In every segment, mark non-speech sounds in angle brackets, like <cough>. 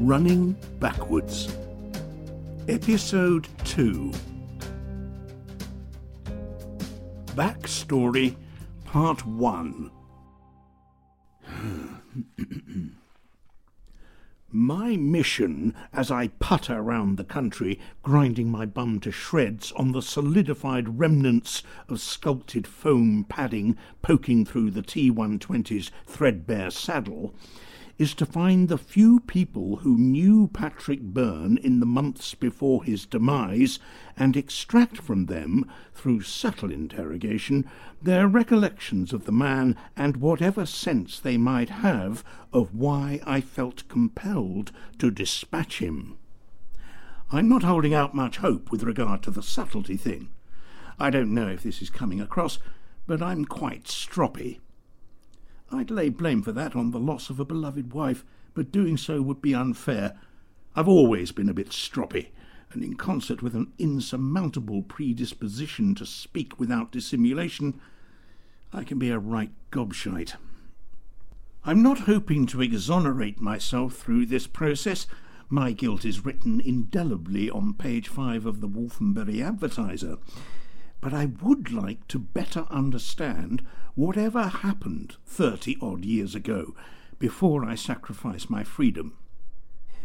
Running Backwards. Episode 2 Backstory Part 1 <clears throat> My mission as I putter round the country, grinding my bum to shreds on the solidified remnants of sculpted foam padding poking through the T 120's threadbare saddle, is to find the few people who knew Patrick Byrne in the months before his demise and extract from them, through subtle interrogation, their recollections of the man and whatever sense they might have of why I felt compelled to dispatch him. I'm not holding out much hope with regard to the subtlety thing. I don't know if this is coming across, but I'm quite stroppy. I'd lay blame for that on the loss of a beloved wife, but doing so would be unfair. I've always been a bit stroppy, and in concert with an insurmountable predisposition to speak without dissimulation, I can be a right gobshite. I'm not hoping to exonerate myself through this process. My guilt is written indelibly on page five of the Wolfenbury Advertiser but I would like to better understand whatever happened thirty odd years ago before I sacrifice my freedom.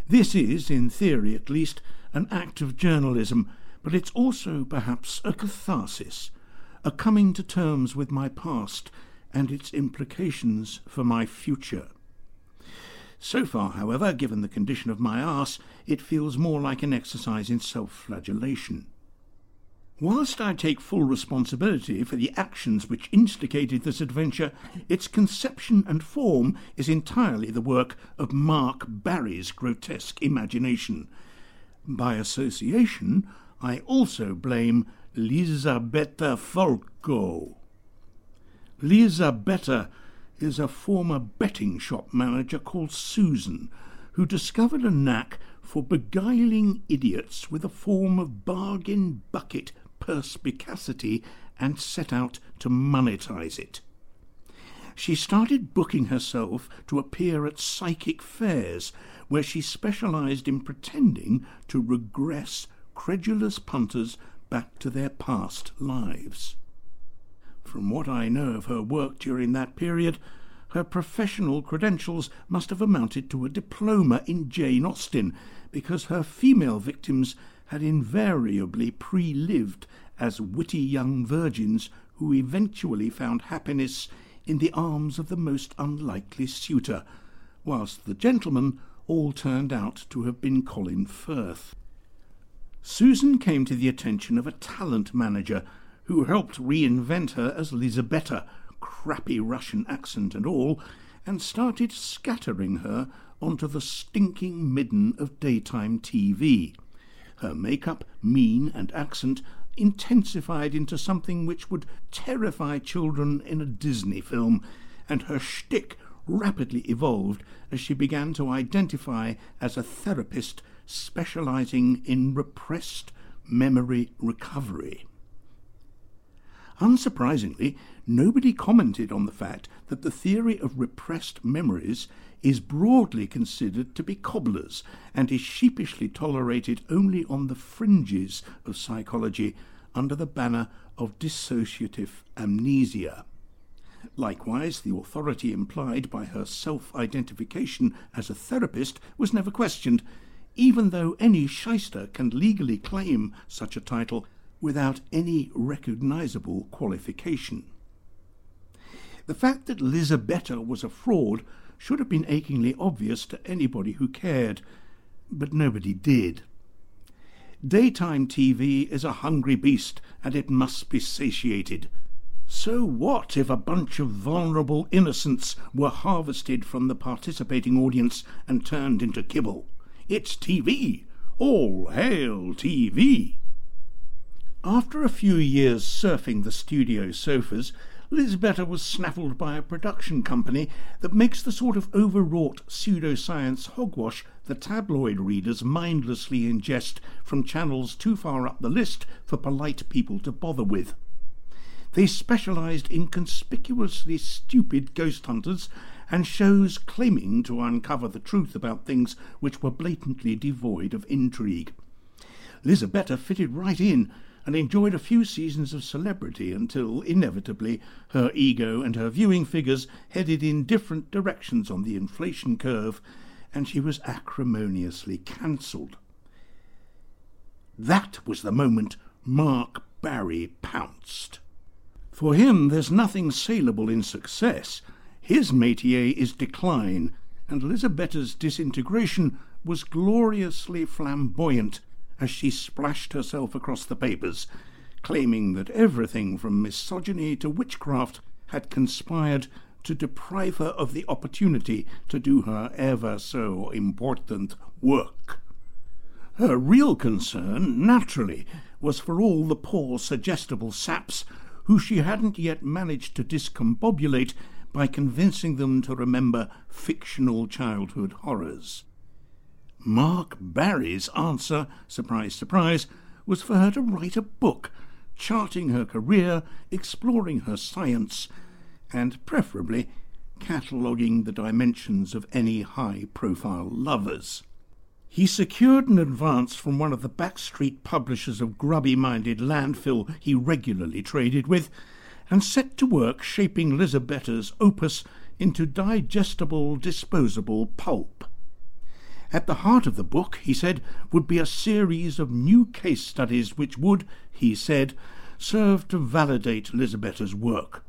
This is, in theory at least, an act of journalism, but it's also perhaps a catharsis, a coming to terms with my past and its implications for my future. So far, however, given the condition of my arse, it feels more like an exercise in self flagellation. Whilst I take full responsibility for the actions which instigated this adventure, its conception and form is entirely the work of Mark Barry's grotesque imagination. By association, I also blame Lisabetta Folco. Lisabetta is a former betting shop manager called Susan, who discovered a knack for beguiling idiots with a form of bargain bucket perspicacity and set out to monetize it. She started booking herself to appear at psychic fairs where she specialized in pretending to regress credulous punters back to their past lives. From what I know of her work during that period, her professional credentials must have amounted to a diploma in Jane Austen, because her female victims had invariably pre lived as witty young virgins who eventually found happiness in the arms of the most unlikely suitor, whilst the gentlemen all turned out to have been Colin Firth. Susan came to the attention of a talent manager who helped reinvent her as Lisabetta, crappy Russian accent and all, and started scattering her onto the stinking midden of daytime TV her makeup, mien, and accent intensified into something which would terrify children in a Disney film, and her shtick rapidly evolved as she began to identify as a therapist specializing in repressed memory recovery. Unsurprisingly, nobody commented on the fact that the theory of repressed memories is broadly considered to be cobblers and is sheepishly tolerated only on the fringes of psychology under the banner of dissociative amnesia. Likewise, the authority implied by her self identification as a therapist was never questioned, even though any shyster can legally claim such a title without any recognizable qualification. The fact that Lisabetta was a fraud should have been achingly obvious to anybody who cared, but nobody did. Daytime TV is a hungry beast, and it must be satiated. So what if a bunch of vulnerable innocents were harvested from the participating audience and turned into kibble? It's TV! All hail TV! After a few years surfing the studio sofas, Lisabetta was snaffled by a production company that makes the sort of overwrought pseudoscience hogwash the tabloid readers mindlessly ingest from channels too far up the list for polite people to bother with. They specialized in conspicuously stupid ghost hunters and shows claiming to uncover the truth about things which were blatantly devoid of intrigue. Lisabetta fitted right in and enjoyed a few seasons of celebrity until, inevitably, her ego and her viewing figures headed in different directions on the inflation curve, and she was acrimoniously cancelled. That was the moment Mark Barry pounced. For him, there's nothing saleable in success. His métier is decline, and Lisabetta's disintegration was gloriously flamboyant as she splashed herself across the papers, claiming that everything from misogyny to witchcraft had conspired to deprive her of the opportunity to do her ever so important work. Her real concern, naturally, was for all the poor suggestible saps who she hadn't yet managed to discombobulate by convincing them to remember fictional childhood horrors. Mark Barry's answer, surprise, surprise, was for her to write a book charting her career, exploring her science, and preferably cataloguing the dimensions of any high profile lovers. He secured an advance from one of the backstreet publishers of grubby minded landfill he regularly traded with, and set to work shaping Lisabetta's opus into digestible, disposable pulp. At the heart of the book, he said, would be a series of new case studies which would, he said, serve to validate Lisabetta's work.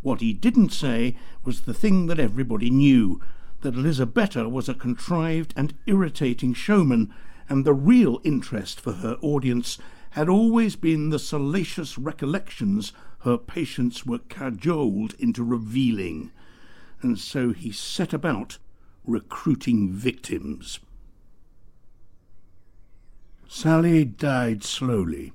What he didn't say was the thing that everybody knew that Lisabetta was a contrived and irritating showman, and the real interest for her audience had always been the salacious recollections her patients were cajoled into revealing. And so he set about recruiting victims. Sally died slowly.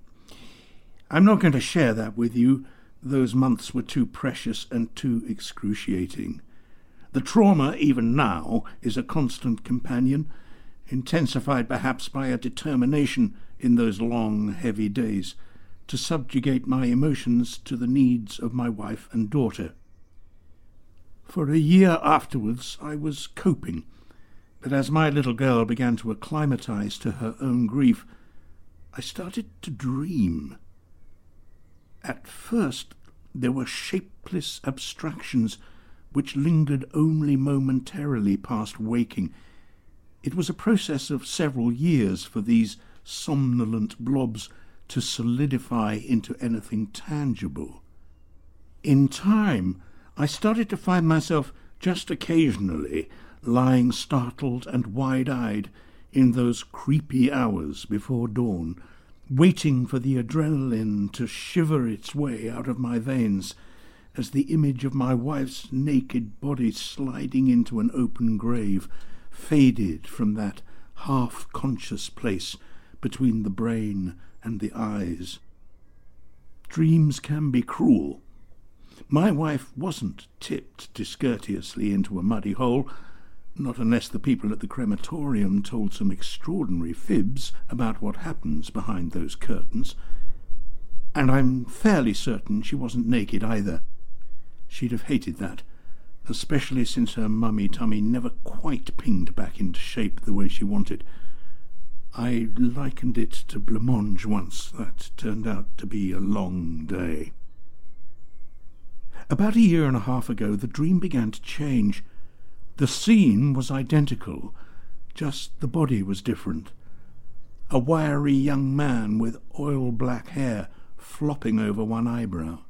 I'm not going to share that with you. Those months were too precious and too excruciating. The trauma, even now, is a constant companion, intensified perhaps by a determination in those long, heavy days to subjugate my emotions to the needs of my wife and daughter. For a year afterwards I was coping, but as my little girl began to acclimatize to her own grief, I started to dream. At first there were shapeless abstractions which lingered only momentarily past waking. It was a process of several years for these somnolent blobs to solidify into anything tangible. In time, I started to find myself just occasionally lying startled and wide eyed in those creepy hours before dawn, waiting for the adrenaline to shiver its way out of my veins as the image of my wife's naked body sliding into an open grave faded from that half conscious place between the brain and the eyes. Dreams can be cruel. My wife wasn't tipped discourteously into a muddy hole not unless the people at the crematorium told some extraordinary fibs about what happens behind those curtains. And I'm fairly certain she wasn't naked either. She'd have hated that, especially since her mummy tummy never quite pinged back into shape the way she wanted. I likened it to blancmange once. That turned out to be a long day. About a year and a half ago, the dream began to change. The scene was identical, just the body was different. A wiry young man with oil black hair flopping over one eyebrow.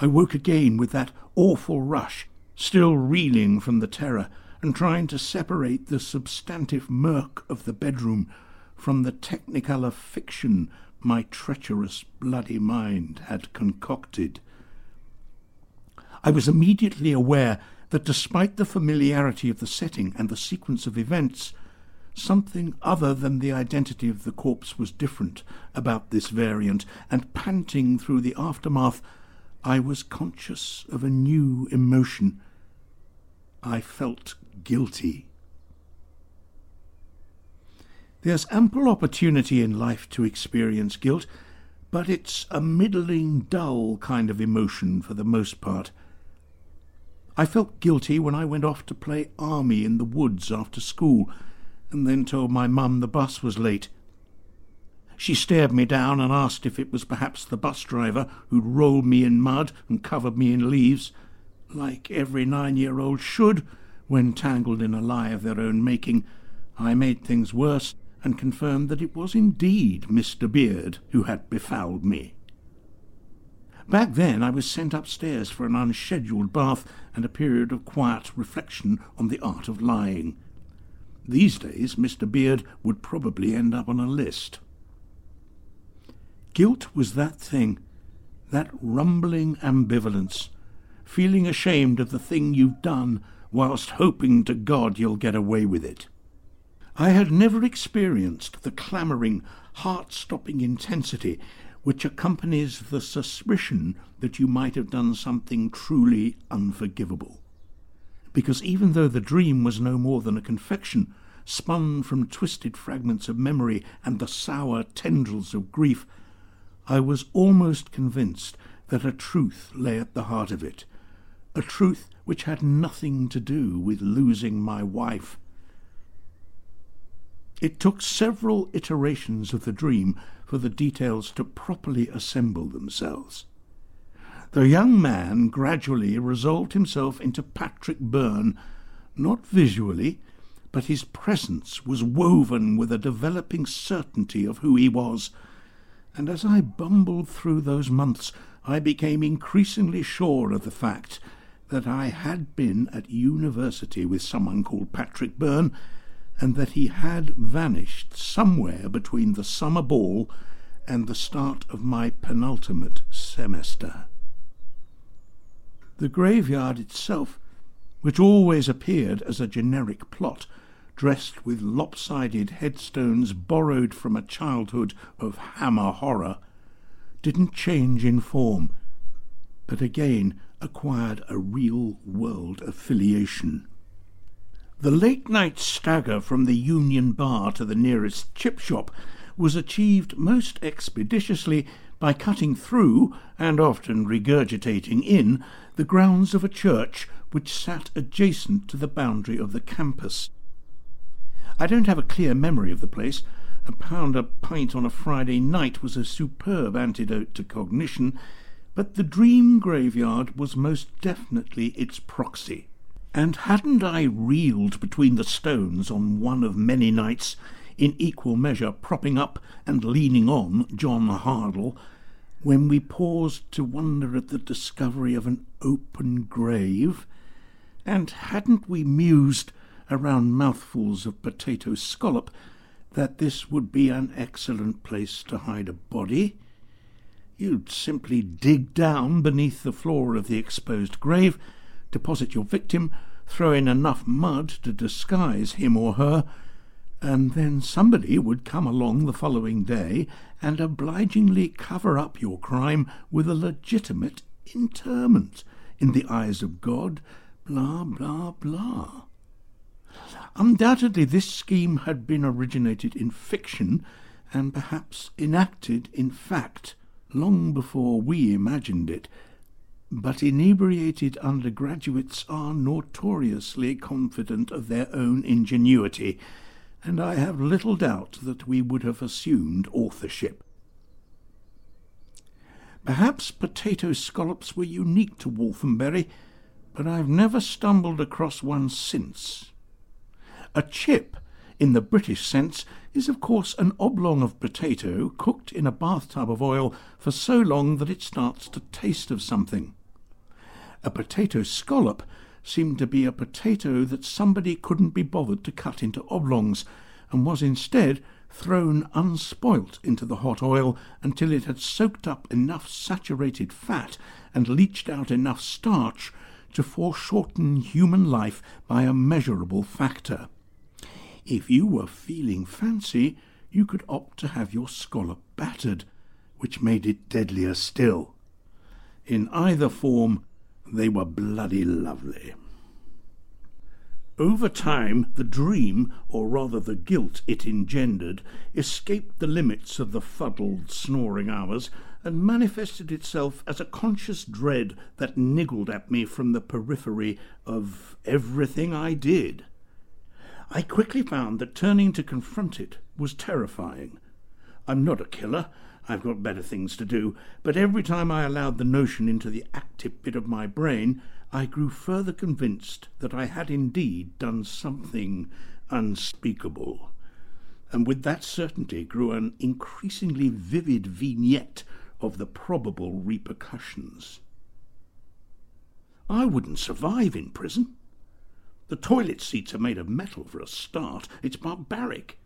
I woke again with that awful rush, still reeling from the terror, and trying to separate the substantive murk of the bedroom from the technicolor fiction my treacherous bloody mind had concocted. I was immediately aware that despite the familiarity of the setting and the sequence of events, something other than the identity of the corpse was different about this variant, and panting through the aftermath, I was conscious of a new emotion. I felt guilty. There's ample opportunity in life to experience guilt, but it's a middling, dull kind of emotion for the most part. I felt guilty when I went off to play army in the woods after school, and then told my mum the bus was late. She stared me down and asked if it was perhaps the bus driver who'd rolled me in mud and covered me in leaves, like every nine-year-old should when tangled in a lie of their own making. I made things worse and confirmed that it was indeed Mr. Beard who had befouled me. Back then I was sent upstairs for an unscheduled bath and a period of quiet reflection on the art of lying. These days Mr. Beard would probably end up on a list. Guilt was that thing, that rumbling ambivalence, feeling ashamed of the thing you've done whilst hoping to God you'll get away with it. I had never experienced the clamouring, heart-stopping intensity which accompanies the suspicion that you might have done something truly unforgivable. Because even though the dream was no more than a confection, spun from twisted fragments of memory and the sour tendrils of grief, I was almost convinced that a truth lay at the heart of it, a truth which had nothing to do with losing my wife. It took several iterations of the dream for the details to properly assemble themselves. The young man gradually resolved himself into Patrick Byrne, not visually, but his presence was woven with a developing certainty of who he was, and as I bumbled through those months, I became increasingly sure of the fact that I had been at university with someone called Patrick Byrne, and that he had vanished somewhere between the summer ball and the start of my penultimate semester. The graveyard itself, which always appeared as a generic plot, dressed with lopsided headstones borrowed from a childhood of hammer horror, didn't change in form, but again acquired a real world affiliation. The late night stagger from the Union Bar to the nearest chip shop was achieved most expeditiously by cutting through, and often regurgitating in, the grounds of a church which sat adjacent to the boundary of the campus. I don't have a clear memory of the place. A pound a pint on a Friday night was a superb antidote to cognition, but the dream graveyard was most definitely its proxy. And hadn't I reeled between the stones on one of many nights, in equal measure propping up and leaning on John Hardle, when we paused to wonder at the discovery of an open grave? And hadn't we mused around mouthfuls of potato scallop that this would be an excellent place to hide a body? You'd simply dig down beneath the floor of the exposed grave, deposit your victim, throw in enough mud to disguise him or her, and then somebody would come along the following day and obligingly cover up your crime with a legitimate interment in the eyes of God, blah, blah, blah. Undoubtedly, this scheme had been originated in fiction and perhaps enacted in fact long before we imagined it, but inebriated undergraduates are notoriously confident of their own ingenuity, and I have little doubt that we would have assumed authorship. Perhaps potato scallops were unique to Walthambury, but I've never stumbled across one since. A chip in the British sense, is of course an oblong of potato cooked in a bathtub of oil for so long that it starts to taste of something. A potato scallop seemed to be a potato that somebody couldn't be bothered to cut into oblongs, and was instead thrown unspoilt into the hot oil until it had soaked up enough saturated fat and leached out enough starch to foreshorten human life by a measurable factor. If you were feeling fancy, you could opt to have your scallop battered, which made it deadlier still. In either form, they were bloody lovely. Over time, the dream, or rather the guilt it engendered, escaped the limits of the fuddled, snoring hours and manifested itself as a conscious dread that niggled at me from the periphery of everything I did. I quickly found that turning to confront it was terrifying. I'm not a killer, I've got better things to do, but every time I allowed the notion into the active bit of my brain, I grew further convinced that I had indeed done something unspeakable. And with that certainty grew an increasingly vivid vignette of the probable repercussions. I wouldn't survive in prison. The toilet seats are made of metal for a start. It's barbaric.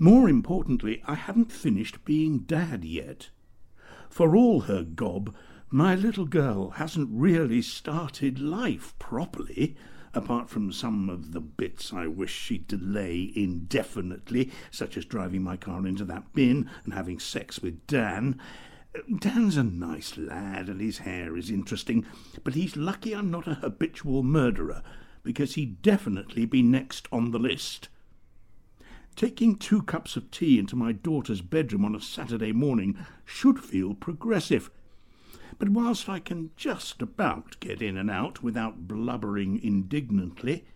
More importantly, I hadn't finished being dad yet. For all her gob, my little girl hasn't really started life properly, apart from some of the bits I wish she'd delay indefinitely, such as driving my car into that bin and having sex with Dan. Dan's a nice lad and his hair is interesting, but he's lucky I'm not a habitual murderer, because he'd definitely be next on the list. Taking two cups of tea into my daughter's bedroom on a Saturday morning should feel progressive. But whilst I can just about get in and out without blubbering indignantly,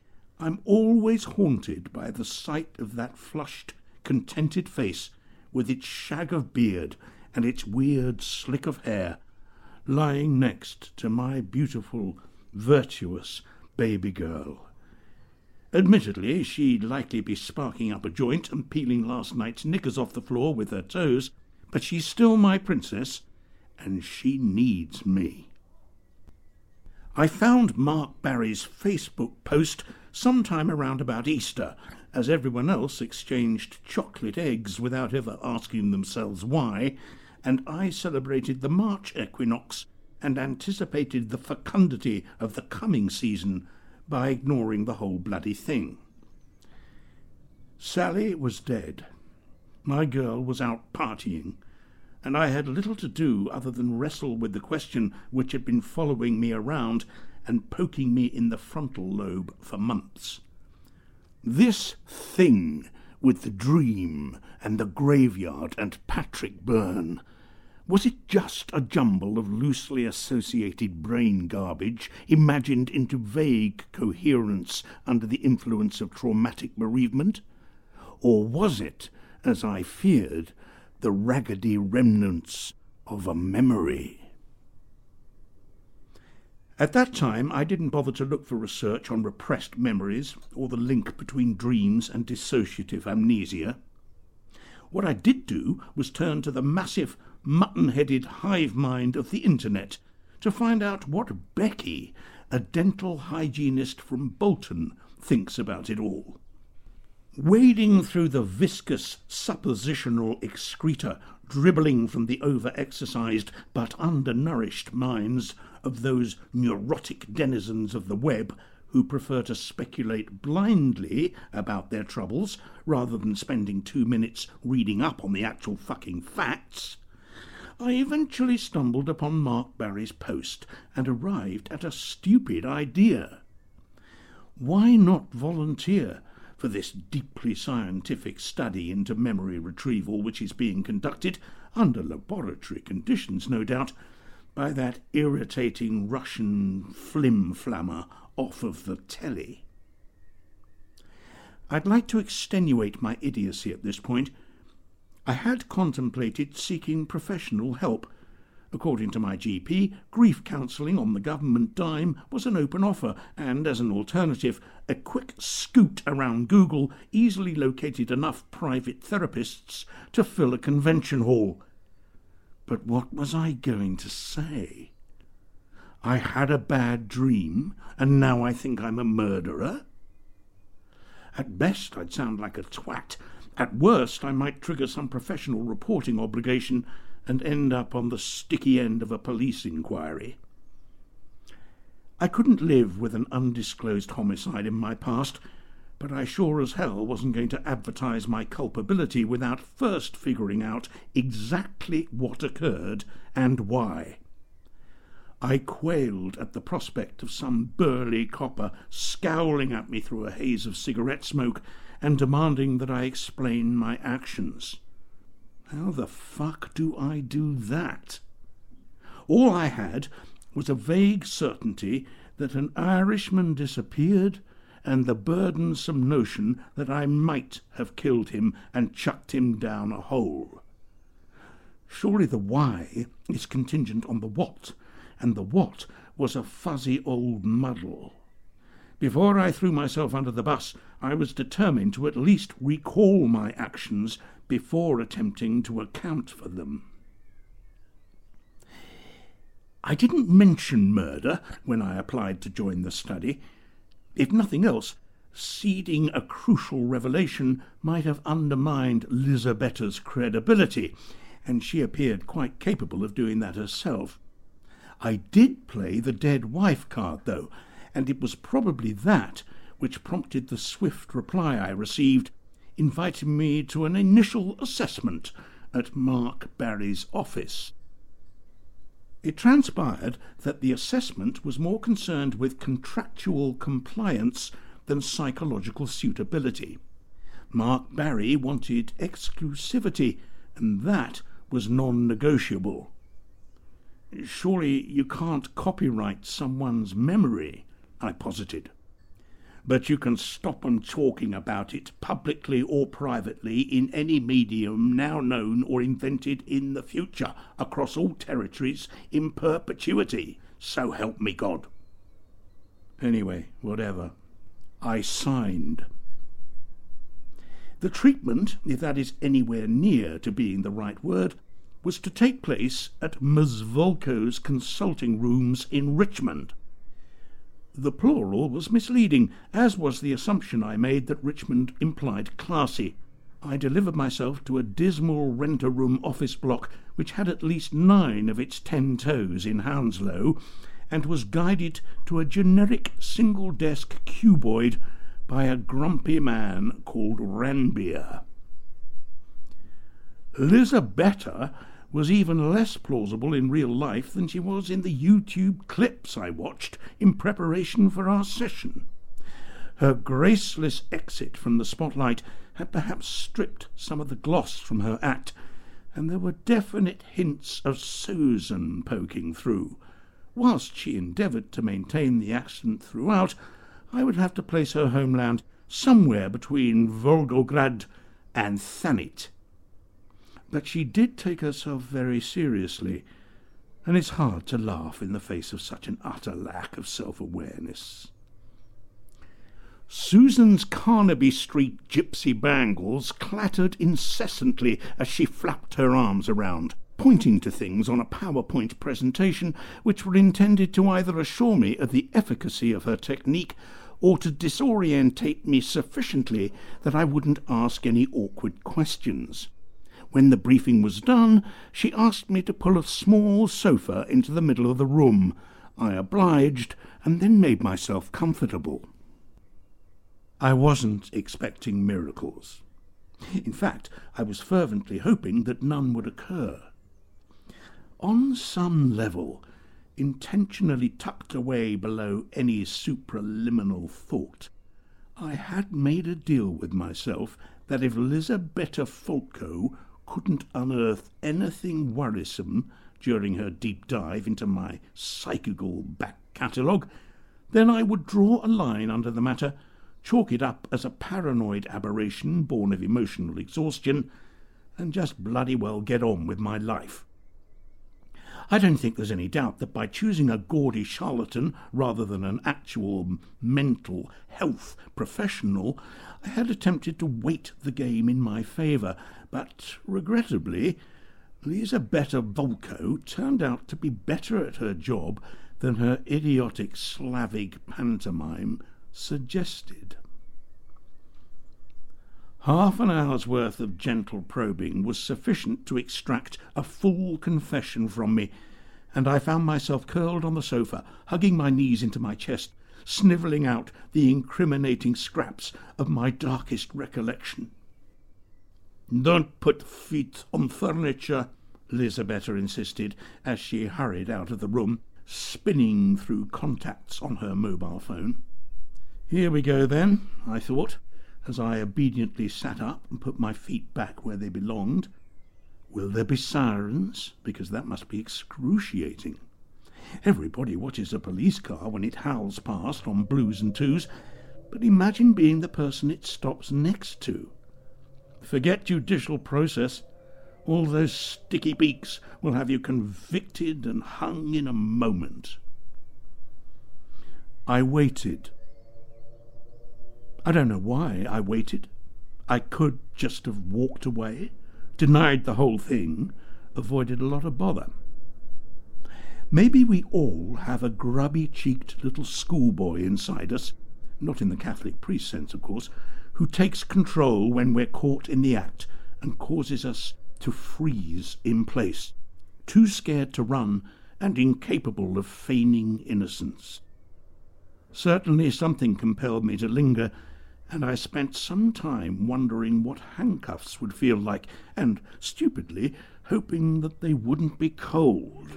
I'm always haunted by the sight of that flushed, contented face with its shag of beard and its weird slick of hair lying next to my beautiful, virtuous baby girl. Admittedly, she'd likely be sparking up a joint and peeling last night's knickers off the floor with her toes, but she's still my princess, and she needs me. I found Mark Barry's Facebook post sometime around about Easter, as everyone else exchanged chocolate eggs without ever asking themselves why, and I celebrated the March equinox and anticipated the fecundity of the coming season by ignoring the whole bloody thing. Sally was dead. My girl was out partying, and I had little to do other than wrestle with the question which had been following me around and poking me in the frontal lobe for months. This thing with the dream and the graveyard and Patrick Byrne was it just a jumble of loosely associated brain garbage imagined into vague coherence under the influence of traumatic bereavement? Or was it, as I feared, the raggedy remnants of a memory? At that time, I didn't bother to look for research on repressed memories or the link between dreams and dissociative amnesia. What I did do was turn to the massive mutton headed hive mind of the internet to find out what Becky, a dental hygienist from Bolton, thinks about it all. Wading through the viscous suppositional excreta dribbling from the over exercised but undernourished minds of those neurotic denizens of the web who prefer to speculate blindly about their troubles rather than spending two minutes reading up on the actual fucking facts, I eventually stumbled upon Mark Barry's post and arrived at a stupid idea. Why not volunteer for this deeply scientific study into memory retrieval which is being conducted, under laboratory conditions no doubt, by that irritating Russian flim-flammer off of the telly? I'd like to extenuate my idiocy at this point I had contemplated seeking professional help. According to my GP, grief counselling on the government dime was an open offer, and as an alternative, a quick scoot around Google easily located enough private therapists to fill a convention hall. But what was I going to say? I had a bad dream, and now I think I'm a murderer? At best, I'd sound like a twat, at worst, I might trigger some professional reporting obligation and end up on the sticky end of a police inquiry. I couldn't live with an undisclosed homicide in my past, but I sure as hell wasn't going to advertise my culpability without first figuring out exactly what occurred and why. I quailed at the prospect of some burly copper scowling at me through a haze of cigarette smoke and demanding that I explain my actions. How the fuck do I do that? All I had was a vague certainty that an Irishman disappeared and the burdensome notion that I might have killed him and chucked him down a hole. Surely the why is contingent on the what, and the what was a fuzzy old muddle. Before I threw myself under the bus, I was determined to at least recall my actions before attempting to account for them. I didn't mention murder when I applied to join the study. If nothing else, seeding a crucial revelation might have undermined Lisabetta's credibility, and she appeared quite capable of doing that herself. I did play the dead wife card, though, and it was probably that which prompted the swift reply I received, inviting me to an initial assessment at Mark Barry's office. It transpired that the assessment was more concerned with contractual compliance than psychological suitability. Mark Barry wanted exclusivity, and that was non negotiable. Surely you can't copyright someone's memory, I posited but you can stop stop 'em talking about it publicly or privately in any medium now known or invented in the future across all territories in perpetuity. So help me God. Anyway, whatever. I signed. The treatment, if that is anywhere near to being the right word, was to take place at Ms. Volko's consulting rooms in Richmond. The plural was misleading, as was the assumption I made that Richmond implied classy. I delivered myself to a dismal renter room office block which had at least nine of its ten toes in Hounslow, and was guided to a generic single desk cuboid by a grumpy man called Ranbeer. Lisabetta was even less plausible in real life than she was in the YouTube clips I watched in preparation for our session. Her graceless exit from the spotlight had perhaps stripped some of the gloss from her act, and there were definite hints of Susan poking through. Whilst she endeavoured to maintain the accent throughout, I would have to place her homeland somewhere between Volgograd and Thanet but she did take herself very seriously, and it's hard to laugh in the face of such an utter lack of self awareness. Susan's Carnaby Street gypsy bangles clattered incessantly as she flapped her arms around, pointing to things on a PowerPoint presentation which were intended to either assure me of the efficacy of her technique or to disorientate me sufficiently that I wouldn't ask any awkward questions. When the briefing was done, she asked me to pull a small sofa into the middle of the room. I obliged, and then made myself comfortable. I wasn't expecting miracles. In fact, I was fervently hoping that none would occur. On some level, intentionally tucked away below any supraliminal thought, I had made a deal with myself that if Lisabetta Folko couldn't unearth anything worrisome during her deep dive into my psychical back catalogue, then I would draw a line under the matter, chalk it up as a paranoid aberration born of emotional exhaustion, and just bloody well get on with my life. I don't think there's any doubt that by choosing a gaudy charlatan rather than an actual mental health professional, I had attempted to weight the game in my favour, but regrettably, Lisabetta Volko turned out to be better at her job than her idiotic Slavic pantomime suggested. Half an hour's worth of gentle probing was sufficient to extract a full confession from me, and I found myself curled on the sofa, hugging my knees into my chest, snivelling out the incriminating scraps of my darkest recollection. Don't put feet on furniture, Lisabetta insisted as she hurried out of the room, spinning through contacts on her mobile phone. Here we go, then, I thought, as I obediently sat up and put my feet back where they belonged. Will there be sirens? Because that must be excruciating. Everybody watches a police car when it howls past on blues and twos, but imagine being the person it stops next to. Forget judicial process. All those sticky beaks will have you convicted and hung in a moment. I waited. I don't know why I waited. I could just have walked away, denied the whole thing, avoided a lot of bother. Maybe we all have a grubby cheeked little schoolboy inside us, not in the Catholic priest sense, of course, who takes control when we're caught in the act and causes us to freeze in place, too scared to run and incapable of feigning innocence. Certainly something compelled me to linger, and I spent some time wondering what handcuffs would feel like, and, stupidly, hoping that they wouldn't be cold.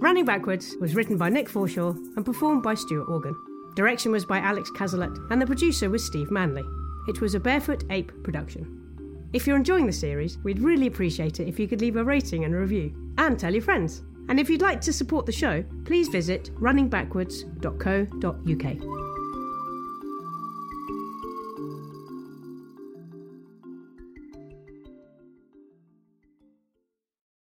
Running Backwards was written by Nick Forshaw and performed by Stuart Organ. Direction was by Alex Cazalet, and the producer was Steve Manley. It was a Barefoot Ape production. If you're enjoying the series, we'd really appreciate it if you could leave a rating and a review, and tell your friends. And if you'd like to support the show, please visit runningbackwards.co.uk.